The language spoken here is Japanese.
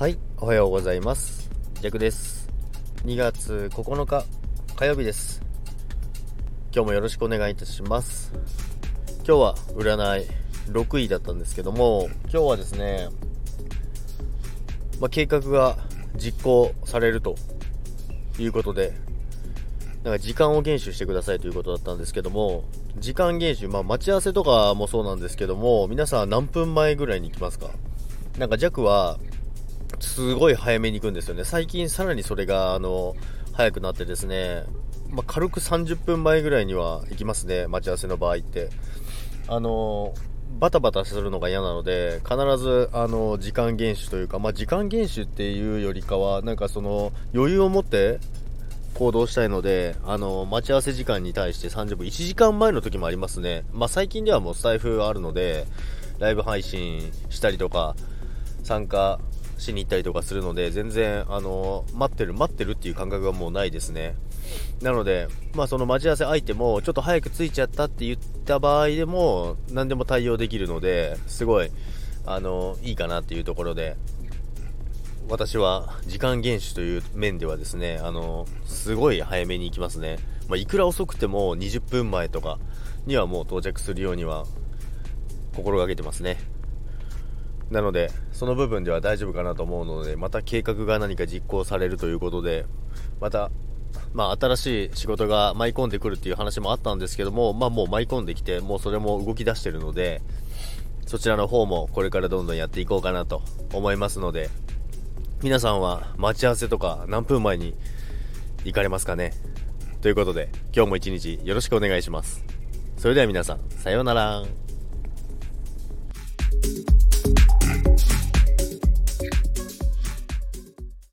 はい、おはようございます。逆です。2月9日火曜日です。今日もよろしくお願いいたします。今日は占い6位だったんですけども、今日はですね、まあ、計画が実行されるということで、なんか時間を厳守してくださいということだったんですけども、時間厳守、まあ、待ち合わせとかもそうなんですけども、皆さん何分前ぐらいに行きますか？なんか弱は、すごい早めに行くんですよね。最近さらにそれが、あの、早くなってですね、まあ、軽く30分前ぐらいには行きますね、待ち合わせの場合って。あの、バタバタするのが嫌なので、必ず、あの、時間厳守というか、まあ、時間厳守っていうよりかは、なんかその、余裕を持って行動したいので、あの、待ち合わせ時間に対して30分、1時間前の時もありますね。まあ、最近ではもうスタイフあるので、ライブ配信したりとか、参加しに行ったりとかするので、全然、あの、待ってる、待ってるっていう感覚がもうないですね。なので、まあその待ち合わせ相手も、ちょっと早く着いちゃったって言った場合でも、何でも対応できるので、すごい、あの、いいかなっていうところで、私は時間厳守という面ではですね、あの、すごい早めに行きますね。まあ、いくら遅くても20分前とかにはもう到着するようには心がけてますね。なので、その部分では大丈夫かなと思うので、また計画が何か実行されるということで、また、まあ、新しい仕事が舞い込んでくるっていう話もあったんですけども、まあ、もう舞い込んできて、もうそれも動き出してるので、そちらの方もこれからどんどんやっていこうかなと思いますので、皆さんは待ち合わせとか何分前に行かれますかね？ということで、今日も一日よろしくお願いします。それでは皆さん、さようなら。